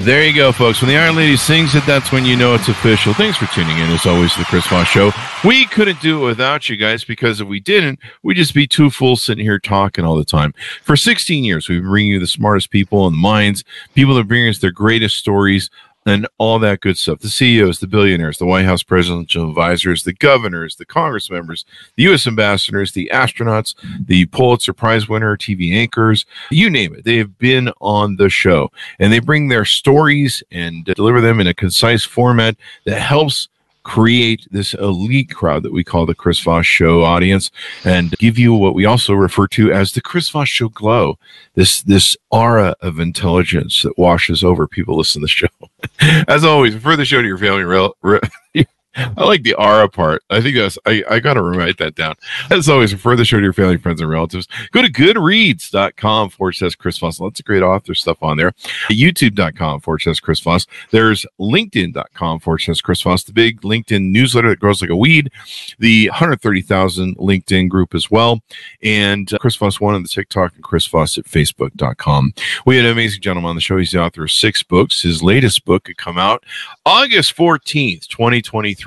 There you go, folks. When the Iron Lady sings it, that's when you know it's official. Thanks for tuning in, as always, the Chris Voss Show. We couldn't do it without you guys because if we didn't, we'd just be two fools sitting here talking all the time. For 16 years, we've been bringing you the smartest people and minds, people that bring us their greatest stories and all that good stuff. The CEOs, the billionaires, the White House presidential advisors, the governors, the Congress members, the U.S. ambassadors, the astronauts, the Pulitzer Prize winner, TV anchors, you name it. They have been on the show and they bring their stories and uh, deliver them in a concise format that helps create this elite crowd that we call the Chris Voss Show audience and give you what we also refer to as the Chris Voss Show glow. This this aura of intelligence that washes over people listening to the show. As always, refer the show to your family, real, I like the aura part. I think that's I, I gotta write that down. As always, refer the show to your family, friends, and relatives. Go to goodreads.com forward Chris Voss. Lots of great author stuff on there. YouTube.com forward Chris Voss. There's LinkedIn.com forward Chris Voss, the big LinkedIn newsletter that grows like a weed, the 130,000 LinkedIn group as well, and uh, Chris Voss one on the TikTok and Chris Voss at Facebook.com. We had an amazing gentleman on the show. He's the author of six books. His latest book could come out August 14th, 2023.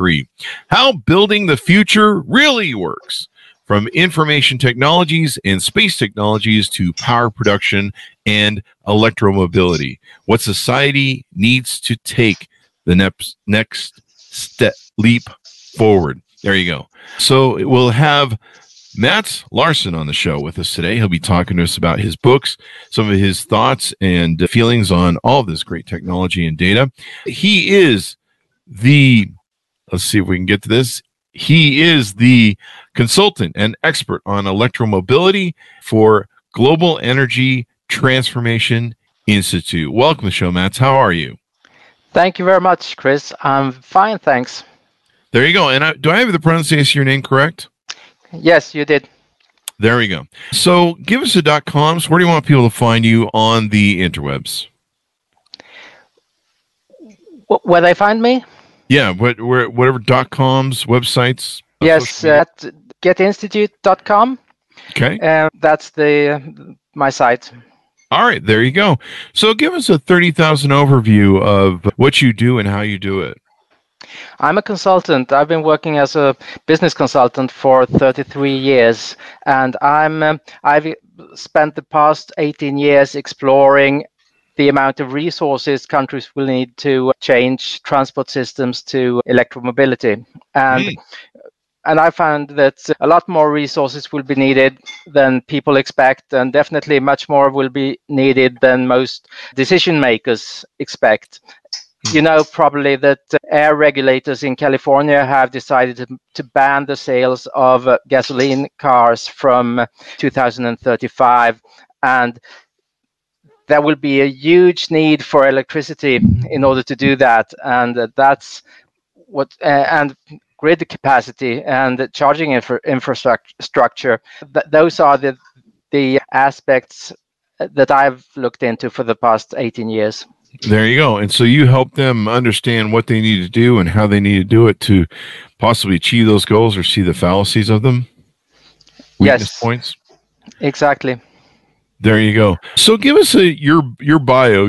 How Building the Future Really Works. From information technologies and space technologies to power production and electromobility. What society needs to take the next, next step, leap forward. There you go. So we'll have Mats Larsson on the show with us today. He'll be talking to us about his books, some of his thoughts and feelings on all this great technology and data. He is the Let's see if we can get to this. He is the consultant and expert on electromobility for Global Energy Transformation Institute. Welcome to the show, Mats. How are you? Thank you very much, Chris. I'm fine, thanks. There you go. And I, do I have the pronunciation of your name correct? Yes, you did. There we go. So give us a dot coms. Where do you want people to find you on the interwebs? Where they find me? Yeah, what, where, whatever dot coms, websites. Yes, at getinstitute.com. Okay. And that's the my site. All right, there you go. So give us a 30,000 overview of what you do and how you do it. I'm a consultant. I've been working as a business consultant for 33 years, and I'm um, I've spent the past 18 years exploring the amount of resources countries will need to change transport systems to electromobility. And mm. and I found that a lot more resources will be needed than people expect, and definitely much more will be needed than most decision makers expect. You know, probably that air regulators in California have decided to, to ban the sales of uh, gasoline cars from 2035. And there will be a huge need for electricity in order to do that, and that's what uh, and grid capacity and charging infra- infrastructure. Th- those are the the aspects that I've looked into for the past 18 years. There you go. And so you help them understand what they need to do and how they need to do it to possibly achieve those goals or see the fallacies of them. Weakness yes. Points. Exactly. There you go. So give us a your your bio,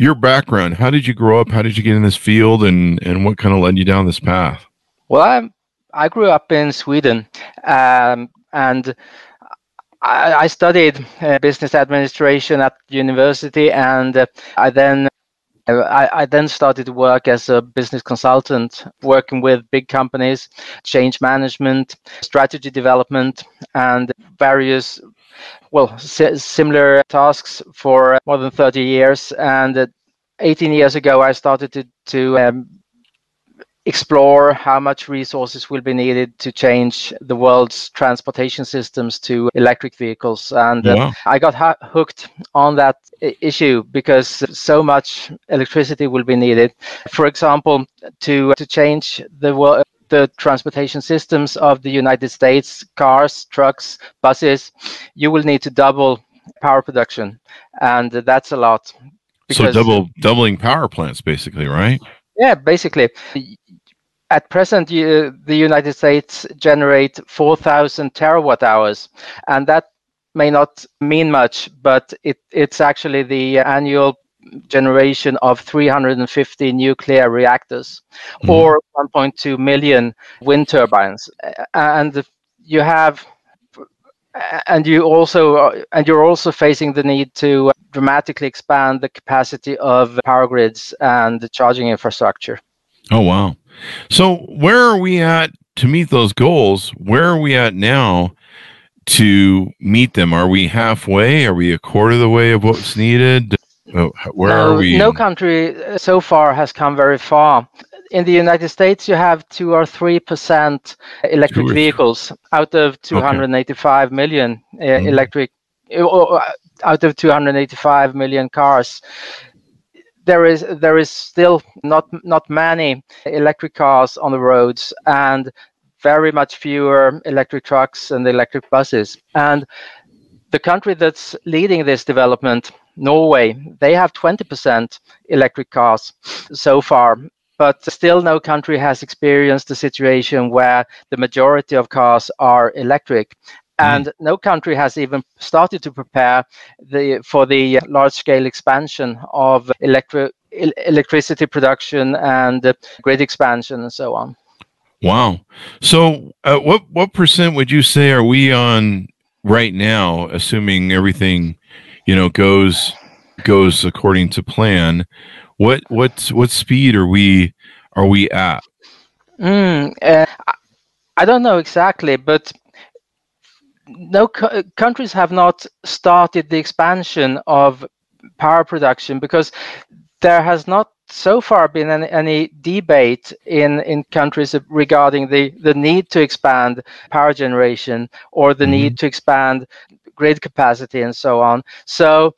your background. How did you grow up? How did you get in this field, and and what kind of led you down this path? Well, I I grew up in Sweden, um, and I, I studied uh, business administration at university, and uh, I then I, I, then started to work as a business consultant, working with big companies, change management, strategy development, and various well, similar tasks for more than 30 years. And 18 years ago, I started to, to um, explore how much resources will be needed to change the world's transportation systems to electric vehicles. And uh. I got ha- hooked on that issue because so much electricity will be needed. For example, to to change the world the transportation systems of the United States, cars, trucks, buses, you will need to double power production, and that's a lot. So double doubling power plants, basically, right? Yeah, basically. At present, you, the United States generate 4,000 terawatt hours, and that may not mean much, but it, it's actually the annual generation of 350 nuclear reactors mm. or 1.2 million wind turbines. And you have and you also and you're also facing the need to dramatically expand the capacity of power grids and the charging infrastructure. Oh wow. So where are we at to meet those goals? Where are we at now to meet them? Are we halfway? Are we a quarter of the way of what's needed where no, are we? No country uh, so far has come very far. In the United States, you have two or three percent electric vehicles out of 285 okay. million uh, mm. electric, uh, out of 285 million cars. There is there is still not not many electric cars on the roads, and very much fewer electric trucks and electric buses. And the country that's leading this development Norway, they have 20% electric cars so far, but still no country has experienced a situation where the majority of cars are electric. Mm. And no country has even started to prepare the, for the large scale expansion of electri- electricity production and grid expansion and so on. Wow. So, uh, what what percent would you say are we on right now, assuming everything you know goes goes according to plan what what what speed are we are we at mm, uh, i don't know exactly but no co- countries have not started the expansion of power production because there has not so far been any, any, debate in, in countries regarding the, the need to expand power generation or the mm-hmm. need to expand grid capacity and so on. So,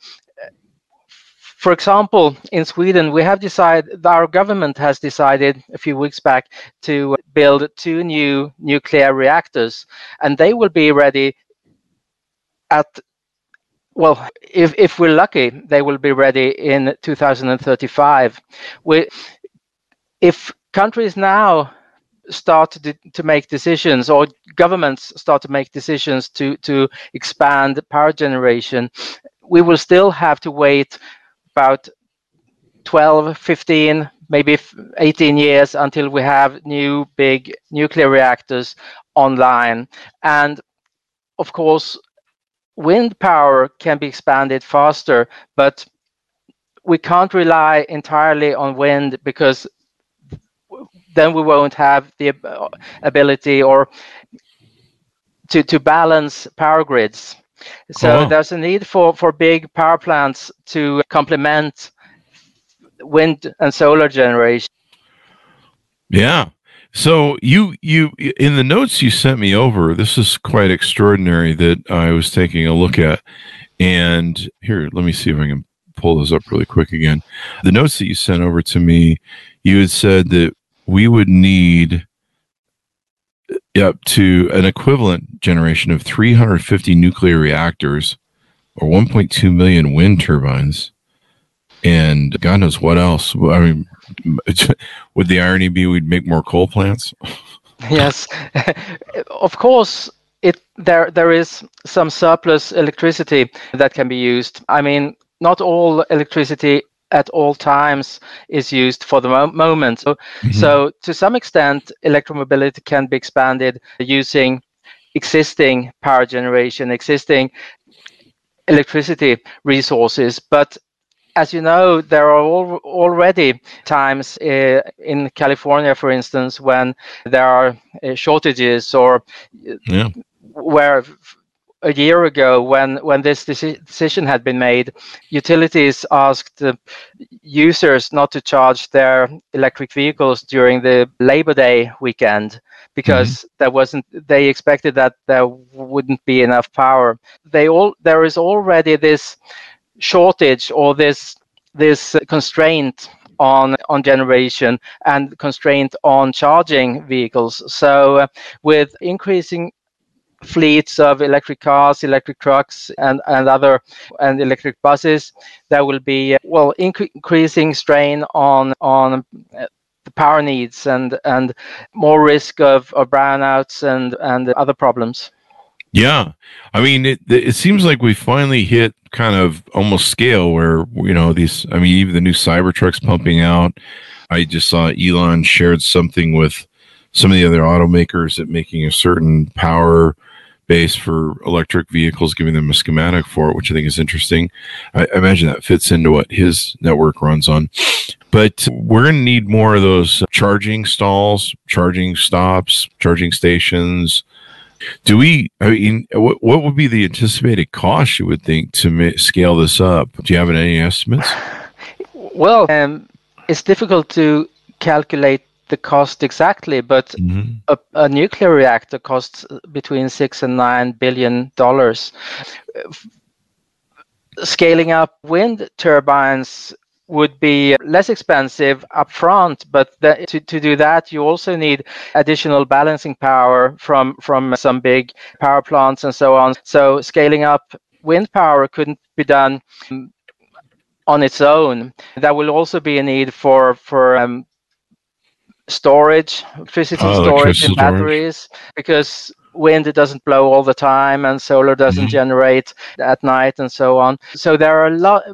for example, in Sweden, we have decided, our government has decided a few weeks back to build two new nuclear reactors, and they will be ready at well, if, if we're lucky, they will be ready in 2035. We, if countries now start to, to make decisions or governments start to make decisions to, to expand power generation, we will still have to wait about 12, 15, maybe 18 years until we have new big nuclear reactors online. And of course, wind power can be expanded faster, but we can't rely entirely on wind because then we won't have the uh, ability or to, to balance power grids. So oh. there's a need for, for big power plants to complement wind and solar generation. Yeah. So you you in the notes you sent me over, this is quite extraordinary that I was taking a look at. And here, let me see if I can pull those up really quick again. The notes that you sent over to me, you had said that we would need uh, up to an equivalent generation of 350 nuclear reactors or 1.2 million wind turbines and God knows what else. I mean, would the irony be we'd make more coal plants? yes, of course. It there there is some surplus electricity that can be used. I mean, not all electricity at all times is used for the mo- moment. So, mm-hmm. so to some extent, electromobility can be expanded using existing power generation, existing electricity resources. But as you know, there are al- already times uh, in California, for instance, when there are uh, shortages or yeah. where a year ago when when this decision had been made utilities asked users not to charge their electric vehicles during the labor day weekend because mm-hmm. there wasn't they expected that there wouldn't be enough power they all there is already this shortage or this this constraint on on generation and constraint on charging vehicles so uh, with increasing fleets of electric cars, electric trucks, and, and other and electric buses. There will be well inc- increasing strain on on uh, the power needs and and more risk of, of brownouts and and other problems. Yeah, I mean, it it seems like we finally hit kind of almost scale where you know these. I mean, even the new Cybertrucks pumping out. I just saw Elon shared something with some of the other automakers that making a certain power base for electric vehicles, giving them a schematic for it, which I think is interesting. I, I imagine that fits into what his network runs on. But we're going to need more of those charging stalls, charging stops, charging stations. Do we, I mean, what, what would be the anticipated cost you would think to scale this up? Do you have any estimates? Well, um, it's difficult to calculate the cost exactly, but mm-hmm. a, a, nuclear reactor costs between six and nine billion dollars. Scaling up wind turbines would be less expensive upfront, but to, to do that, you also need additional balancing power from, from some big power plants and so on. So scaling up wind power couldn't be done on its own. There will also be a need for, for um, storage, electricity oh, storage in batteries, because wind it doesn't blow all the time and solar doesn't mm-hmm. generate at night and so on. So there are a lot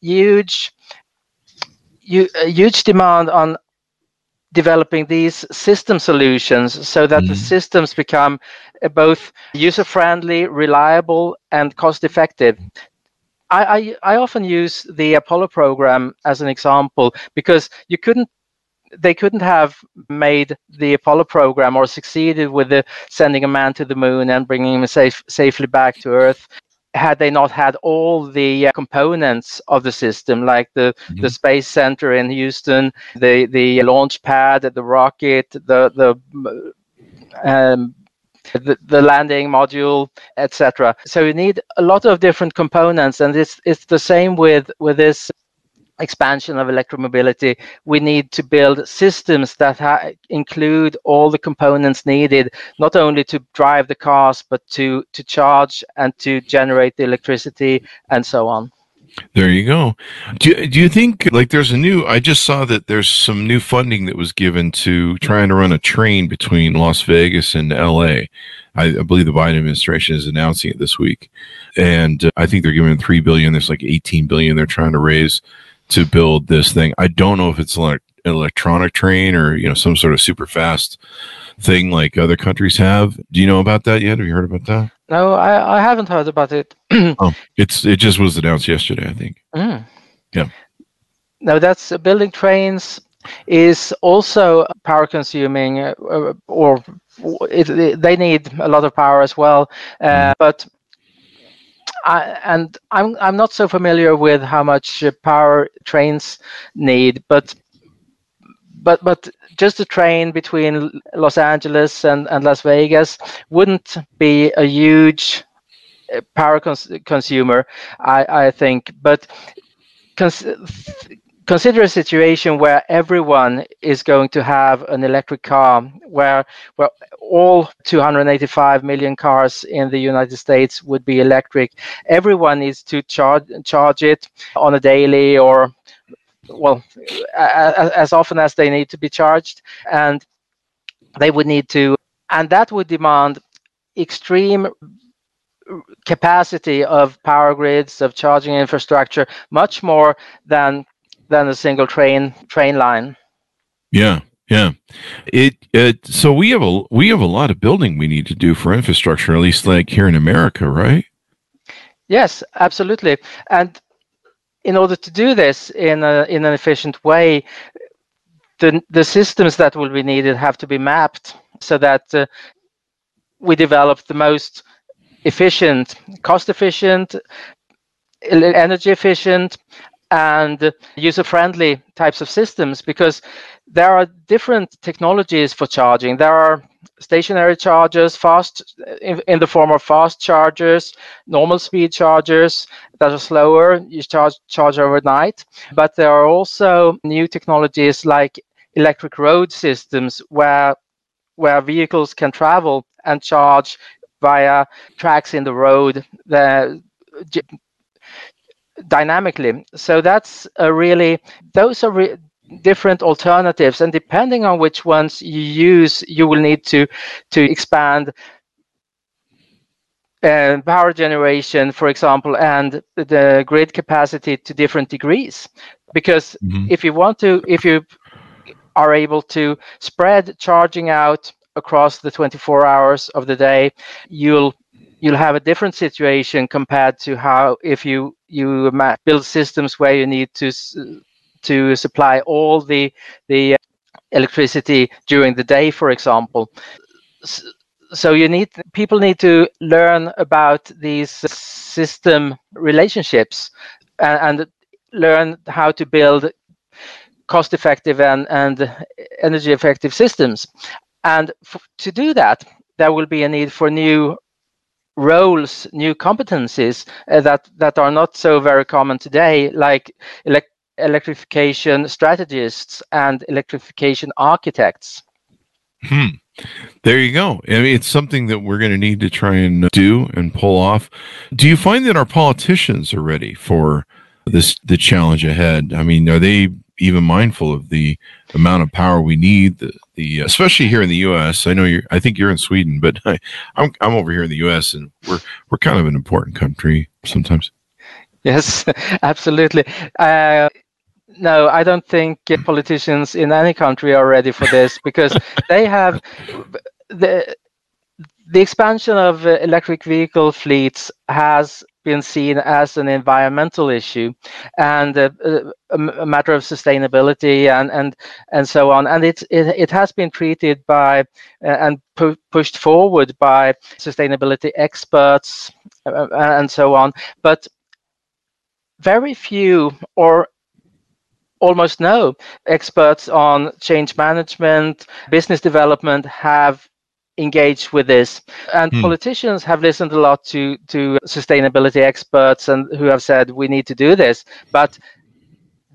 huge huge demand on developing these system solutions so that mm. the systems become uh, both user friendly, reliable, and cost effective. I, I, I, often use the Apollo program as an example because you couldn't they couldn't have made the Apollo program or succeeded with the sending a man to the moon and bringing him safe, safely back to Earth had they not had all the uh, components of the system, like the, mm-hmm. the space center in Houston, the the launch pad, the rocket, the the um, the, the landing module, etc. So you need a lot of different components, and it's it's the same with with this expansion of electromobility, we need to build systems that ha- include all the components needed, not only to drive the cars, but to, to charge and to generate the electricity and so on. There you go. Do you, do you think like there's a new? I just saw that there's some new funding that was given to trying to run a train between Las Vegas and L.A. I, I believe the Biden administration is announcing it this week, and uh, I think they're giving three billion. There's like 18 billion they're trying to raise to build this thing. I don't know if it's like an electronic train or you know some sort of super fast thing like other countries have. Do you know about that yet? Have you heard about that? No, I, I haven't heard about it. oh, it's it just was announced yesterday, I think. Mm. Yeah. No, that's uh, building trains is also power consuming, uh, or it, it, they need a lot of power as well. Uh, mm. But I, and I'm I'm not so familiar with how much power trains need, but but but just a train between Los Angeles and, and Las Vegas wouldn't be a huge uh, power cons- consumer, I, I think. But cons- consider a situation where everyone is going to have an electric car, where where all 285 million cars in the United States would be electric. Everyone needs to charge charge it on a daily or well as often as they need to be charged, and they would need to, and that would demand extreme capacity of power grids of charging infrastructure much more than than a single train train line. Yeah, yeah. It, it so we have a we have a lot of building we need to do for infrastructure, at least like here in America, right? Yes, absolutely. And in order to do this in a in an efficient way, the the systems that will be needed have to be mapped so that uh, we develop the most efficient, cost efficient, energy efficient, and user friendly types of systems because there are different technologies for charging. There are stationary chargers, fast in, in, the form of fast chargers, normal speed chargers that are slower. You charge charge overnight, but there are also new technologies like electric road systems where where vehicles can travel and charge via tracks in the road the, dynamically. So that's a really those are re- different alternatives, and depending on which ones you use, you will need to to expand uh, power generation, for example, and the grid capacity to different degrees. Because mm-hmm. if you want to, if you are able to spread charging out across the 24 hours of the day, you'll you'll have a different situation compared to how if you you build systems where you need to to supply all the the uh, electricity during the day, for example. So you need people need to learn about these system relationships and, and learn how to build cost effective and, and energy effective systems. And to do that, there will be a need for new roles, new competencies uh, that that are not so very common today, like elect- electrification strategists and electrification architects. Hmm. There you go. I mean, it's something that we're going to need to try and do and pull off. Do you find that our politicians are ready for this the challenge ahead? I mean, are they even mindful of the amount of power we need? The, the especially here in the U.S. I know you're. I think you're in Sweden, but I, I'm I'm over here in the U.S. and we're we're kind of an important country sometimes. Yes, absolutely. Uh, no, I don't think politicians in any country are ready for this because they have the the expansion of electric vehicle fleets has been seen as an environmental issue and a, a, a matter of sustainability and and and so on. And it it, it has been treated by uh, and pu- pushed forward by sustainability experts uh, and so on. But very few or almost no experts on change management, business development have engaged with this. And hmm. politicians have listened a lot to to sustainability experts and who have said we need to do this. But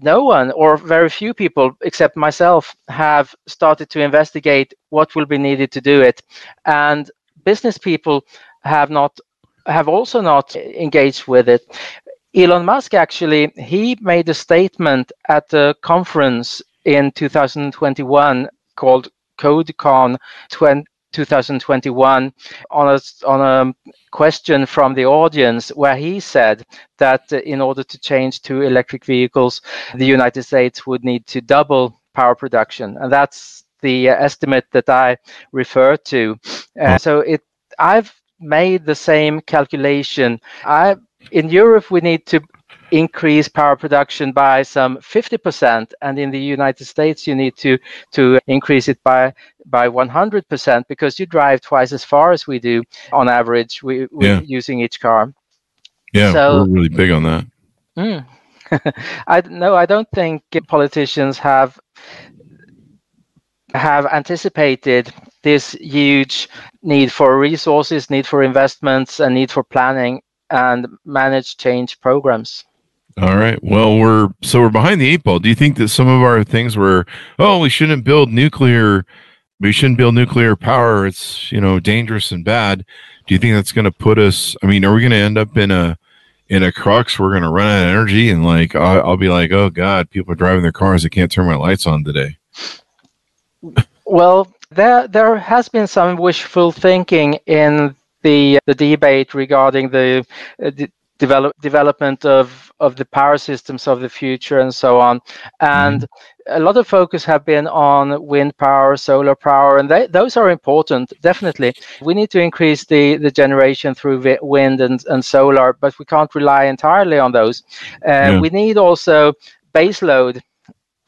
no one or very few people except myself have started to investigate what will be needed to do it. And business people have not have also not engaged with it. Elon Musk actually he made a statement at a conference in 2021 called CodeCon 2021 on a on a question from the audience where he said that in order to change to electric vehicles the United States would need to double power production and that's the estimate that I refer to. Uh, so it I've made the same calculation. I in Europe, we need to increase power production by some 50% and in the united states you need to to increase it by by 100% because you drive twice as far as we do on average we, yeah. using each car yeah so, we're really big on that mm, i no i don't think politicians have have anticipated this huge need for resources need for investments and need for planning and manage change programs. All right. Well, we're so we're behind the eight ball. Do you think that some of our things were, oh, we shouldn't build nuclear, we shouldn't build nuclear power. It's you know dangerous and bad. Do you think that's going to put us? I mean, are we going to end up in a in a crux? We're going to run out of energy, and like I'll, I'll be like, oh God, people are driving their cars. I can't turn my lights on today. well, there there has been some wishful thinking in the the debate regarding the, uh, the develop, development of of the power systems of the future and so on and mm-hmm. a lot of focus have been on wind power solar power and they, those are important definitely we need to increase the the generation through wind and, and solar but we can't rely entirely on those uh, yeah. we need also base load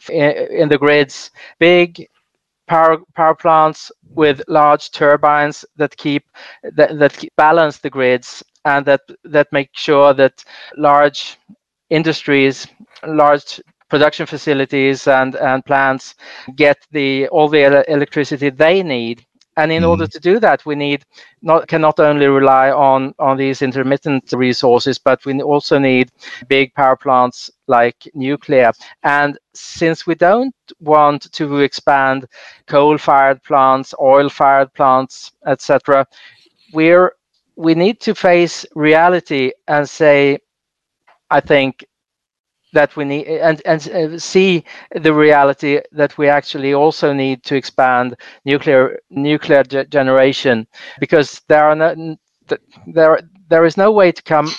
in, in the grids big power power plants with large turbines that keep that, that balance the grids and that that make sure that large industries, large production facilities and, and plants get the all the electricity they need and in mm. order to do that we need not can not only rely on on these intermittent resources but we also need big power plants like nuclear and since we don't want to expand coal fired plants oil fired plants etc we're we need to face reality and say i think that we need and and uh, see the reality that we actually also need to expand nuclear nuclear ge- generation. Because there are no, there there is no way to come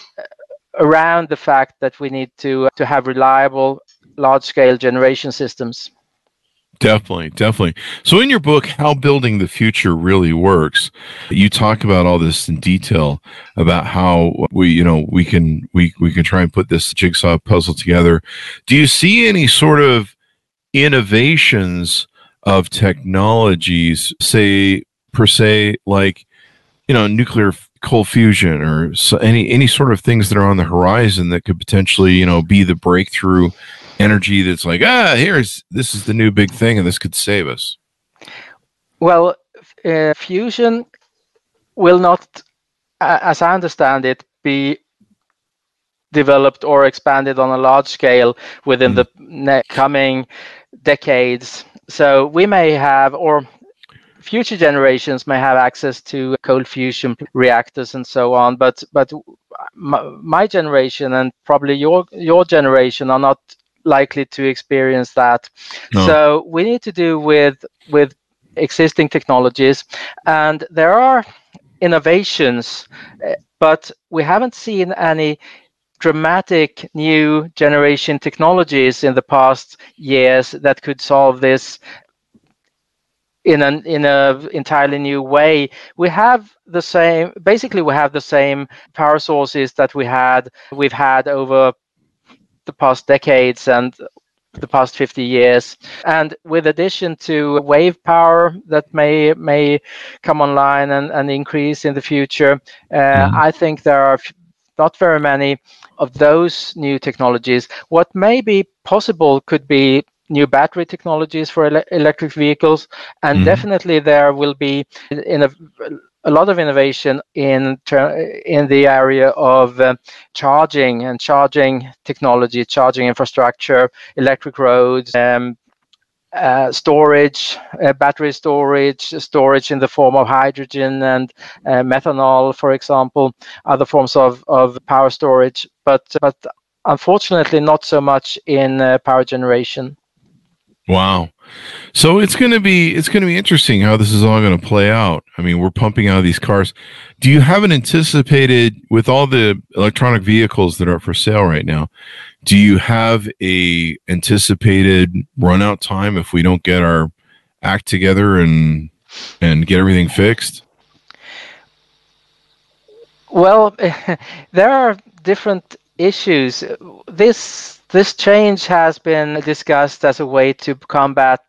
around the fact that we need to to have reliable large scale generation systems Definitely, definitely. So, in your book, How Building the Future Really Works, you talk about all this in detail about how we, you know, we can we we can try and put this jigsaw puzzle together. Do you see any sort of innovations of technologies, say per se, like you know, nuclear cold fusion or so any any sort of things that are on the horizon that could potentially, you know, be the breakthrough energy that's like, ah, here's this is the new big thing and this could save us? Well, uh, fusion will not, as I understand it, be developed or expanded on a large scale within mm. the ne- coming decades. So we may have, or future generations may have access to cold fusion reactors and so on. But but my, my generation and probably your your generation are not likely to experience that. No. So we need to do with with existing technologies, and there are innovations, eh, but we haven't seen any dramatic new generation technologies in the past years that could solve this in an in a entirely new way. We have the same basically we have the same power sources that we had we've had over the past decades and the past 50 years and with addition to wave power that may may come online and, and increase in the future uh, mm. i think there are not very many of those new technologies what may be possible could be new battery technologies for ele- electric vehicles and mm. definitely there will be in a a lot of innovation in in the area of uh, charging and charging technology, charging infrastructure, electric roads, um, uh, storage, uh, battery storage, storage in the form of hydrogen and uh, methanol, for example, other forms of, of power storage, but but unfortunately not so much in uh, power generation. Wow. So it's going to be it's going to be interesting how this is all going to play out. I mean, we're pumping out these cars. Do you have an anticipated with all the electronic vehicles that are for sale right now? Do you have a anticipated run out time if we don't get our act together and and get everything fixed? Well, there are different issues. This this change has been discussed as a way to combat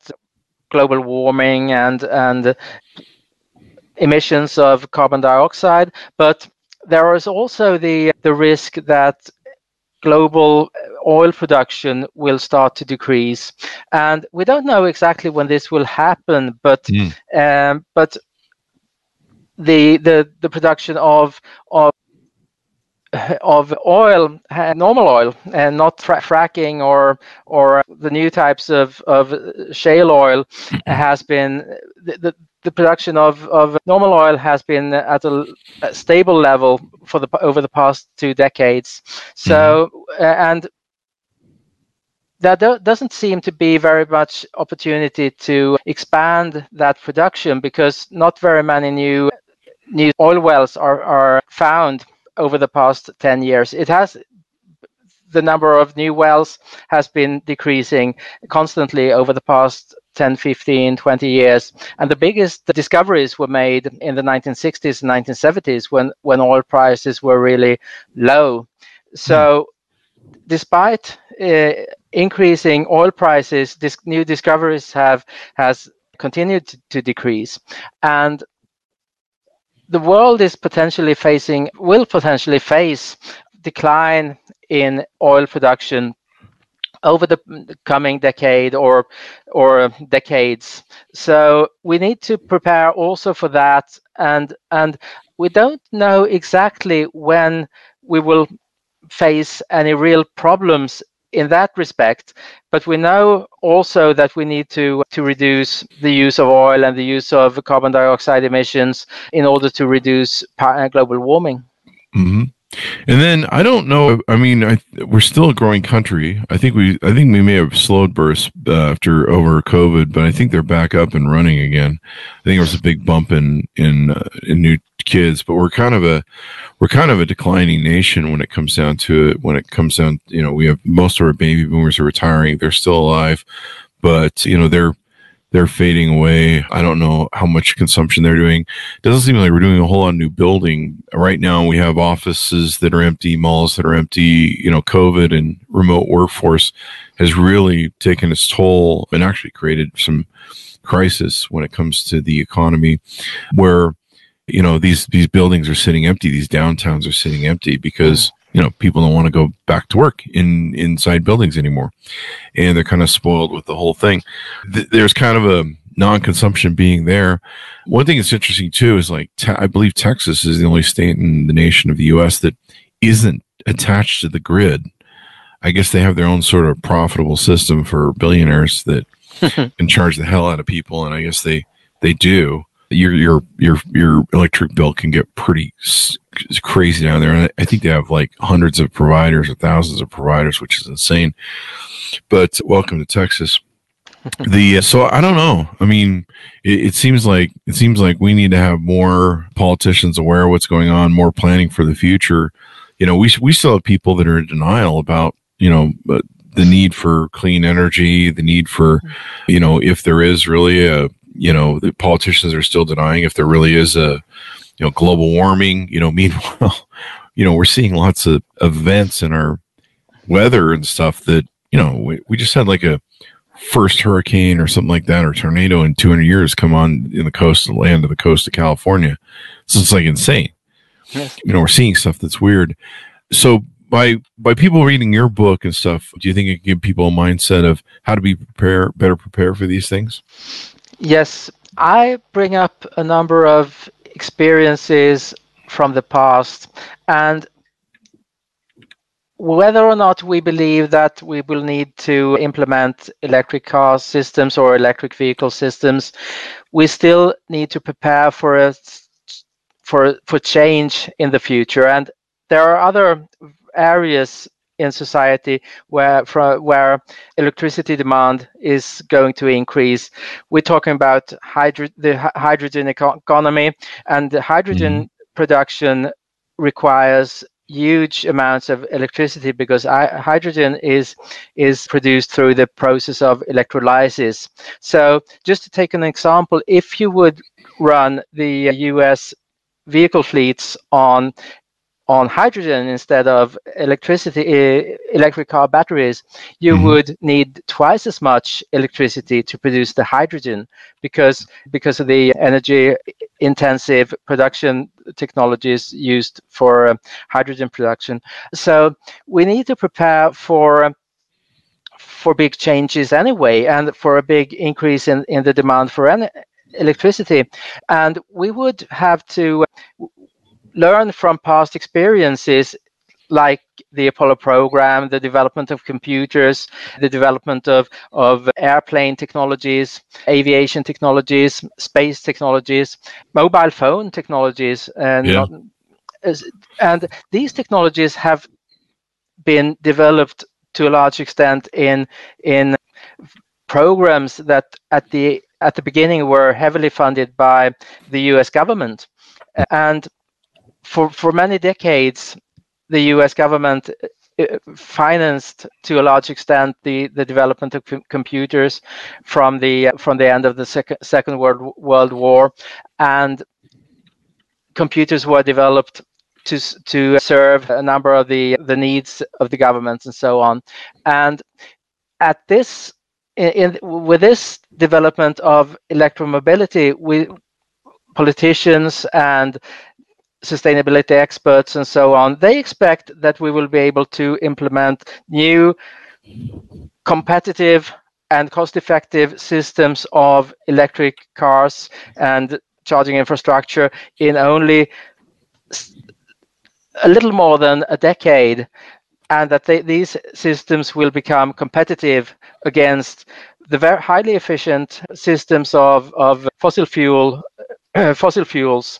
global warming and and emissions of carbon dioxide, but there is also the the risk that global oil production will start to decrease, and we don't know exactly when this will happen, but mm. um, but the the the production of of of oil, normal oil, and not fra- fracking or or the new types of, of shale oil has been the, the, the production of, of normal oil has been at a, a stable level for the over the past two decades. So mm-hmm. and that do- doesn't seem to be very much opportunity to expand that production because not very many new new oil wells are, are found over the past 10 years. It has the number of new wells has been decreasing constantly over the past 10, 15, 20 years. And the biggest discoveries were made in the 1960s and 1970s when, when oil prices were really low. So, mm. despite uh, increasing oil prices, this new discoveries have has continue to, to decrease. And the world is potentially facing, will potentially face decline in oil production over the coming decade or or decades. So we need to prepare also for that. And and we don't know exactly when we will face any real problems in that respect but we know also that we need to to reduce the use of oil and the use of carbon dioxide emissions in order to reduce global warming mm-hmm. And then I don't know. I mean, I, we're still a growing country. I think we, I think we may have slowed bursts uh, after over COVID, but I think they're back up and running again. I think there was a big bump in in uh, in new kids, but we're kind of a we're kind of a declining nation when it comes down to it. When it comes down, you know, we have most of our baby boomers are retiring. They're still alive, but you know they're they're fading away. I don't know how much consumption they're doing. It doesn't seem like we're doing a whole lot of new building right now. We have offices that are empty, malls that are empty. You know, COVID and remote workforce has really taken its toll and actually created some crisis when it comes to the economy, where you know these these buildings are sitting empty these downtowns are sitting empty because you know people don't want to go back to work in inside buildings anymore. And they're kind of spoiled with the whole thing. Th- there's kind of a non-consumption being there. One thing that's interesting too is like te- i believe texas is the only state in the nation of the us that isn't attached to the grid. I guess they have their own sort of profitable system for billionaires that can charge the hell out of people and i guess they they do your your your your electric bill can get pretty crazy down there. And I think they have like hundreds of providers or thousands of providers, which is insane. But welcome to Texas. the uh, so I don't know. I mean, it, it, seems like it seems like we need to have more politicians aware of what's going on, more planning for the future. You know, we we still have people that are in denial about you know uh, the need for clean energy, the need for hmm. you know if there is really a you know the politicians are still denying if there really is a you know global warming. You know meanwhile you know we're seeing lots of events in our weather and stuff that you know we, we just had like a first hurricane or something like that or tornado in 200 years come on in the coastal land of the coast of california. So it's like insane. Yes. you know we're seeing stuff that's weird. So by by people reading your book and stuff do you think it can give people a mindset of how to be prepare better prepare for these things Yes, I bring up a number of experiences from the past and whether or not we believe that we will need to implement electric car systems or electric vehicle systems, we still need to prepare for a, for for change in the future. And there are other areas in society where from where electricity demand is going to increase. We're talking about hydro- the hydrogen economy, and the hydrogen mm-hmm. production requires huge amounts of electricity because hydrogen is is produced through the process of electrolysis. So just to take an example, if you would run the US vehicle fleets on on hydrogen instead of electricity electric car batteries you mm-hmm. would need twice as much electricity to produce the hydrogen because because of the energy intensive production technologies used for uh, hydrogen production so we need to prepare for for big changes anyway and for a big increase in, in the demand for en- electricity and we would have to learn from past experiences like the Apollo program, the development of computers, the development of, of airplane technologies, aviation technologies, space technologies, mobile phone technologies, and yeah. and these technologies have been developed to a large extent in in programs that at the at the beginning were heavily funded by the US government and for for many decades, the U.S. government uh, financed to a large extent the, the development of com- computers from the from the end of the second second world world war and computers were developed to to serve a number of the the needs of the governments and so on and at this in, in, with this development of electromobility, we politicians and sustainability experts and so on, they expect that we will be able to implement new competitive and cost-effective systems of electric cars and charging infrastructure in only a little more than a decade and that they, these systems will become competitive against the very highly efficient systems of, of fossil fuel fossil fuels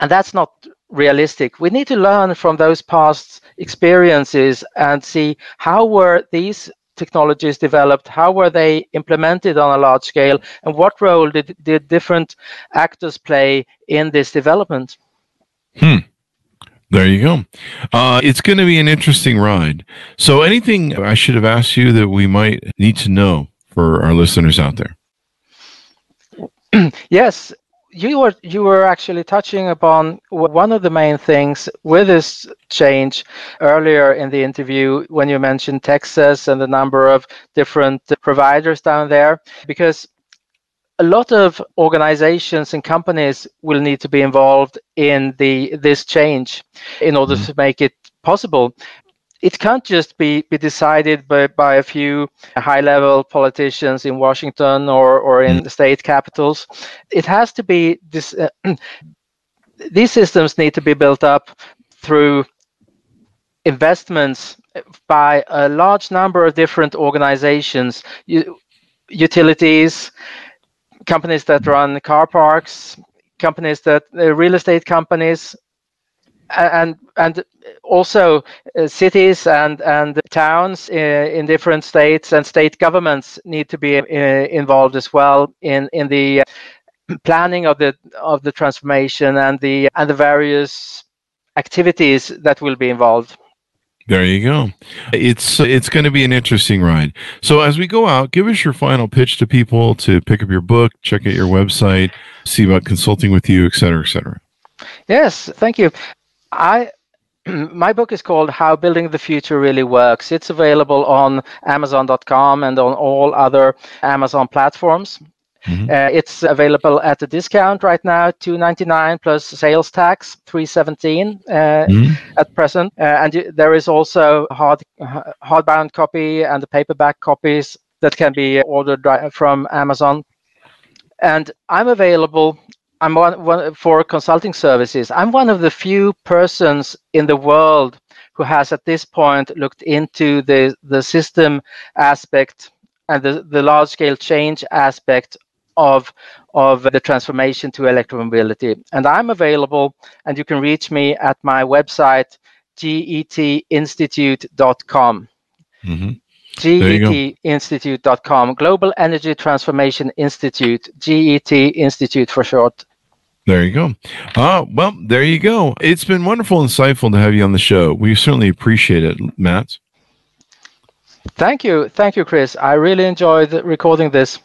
and that's not realistic we need to learn from those past experiences and see how were these technologies developed how were they implemented on a large scale and what role did, did different actors play in this development hmm there you go. Uh, it's going to be an interesting ride. So, anything I should have asked you that we might need to know for our listeners out there? yes, you were you were actually touching upon one of the main things with this change earlier in the interview when you mentioned Texas and the number of different providers down there because a lot of organizations and companies will need to be involved in the this change in order mm-hmm. to make it possible it can't just be, be decided by, by a few high level politicians in Washington or, or in mm. the state capitals. It has to be this, uh, these systems need to be built up through investments by a large number of different organizations, utilities, companies that run car parks, companies that uh, real estate companies, and and also uh, cities and and towns in, uh, in, different states and state governments need to be uh, involved as well in in the planning of the of the transformation and the and the various activities that will be involved. There you go. It's it's going to be an interesting ride. So as we go out, give us your final pitch to people to pick up your book, check out your website, see about consulting with you, et cetera, et cetera. Yes, thank you. I my book is called How Building the Future Really Works. It's available on Amazon.com and on all other Amazon platforms. Mm-hmm. Uh, it's available at a discount right now, two ninety nine plus sales tax, three seventeen uh, mm-hmm. at present. Uh, and there is also hard hardbound copy and the paperback copies that can be ordered from Amazon. And I'm available I'm one, one for consulting services. I'm one of the few persons in the world who has at this point looked into the, the system aspect and the, the large scale change aspect of of the transformation to electromobility. And I'm available, and you can reach me at my website, getinstitute.com. Mm-hmm. GETinstitute.com, Global Energy Transformation Institute, GET Institute for short. There you go. Uh, well, there you go. It's been wonderful, insightful to have you on the show. We certainly appreciate it, Matt. Thank you. Thank you, Chris. I really enjoyed recording this.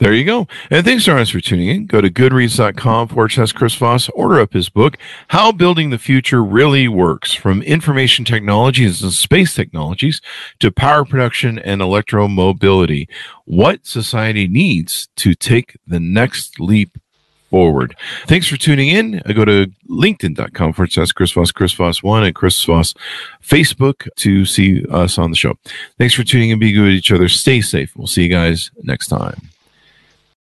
There you go. And thanks, Arnes, for tuning in. Go to goodreads.com forward slash Chris Voss. Order up his book, How Building the Future Really Works From Information Technologies and Space Technologies to Power Production and Electromobility. What society needs to take the next leap forward. Thanks for tuning in. I go to linkedin.com forward slash Chris Voss, Chris Voss one and Chris Voss Facebook to see us on the show. Thanks for tuning in. Be good with each other. Stay safe. We'll see you guys next time.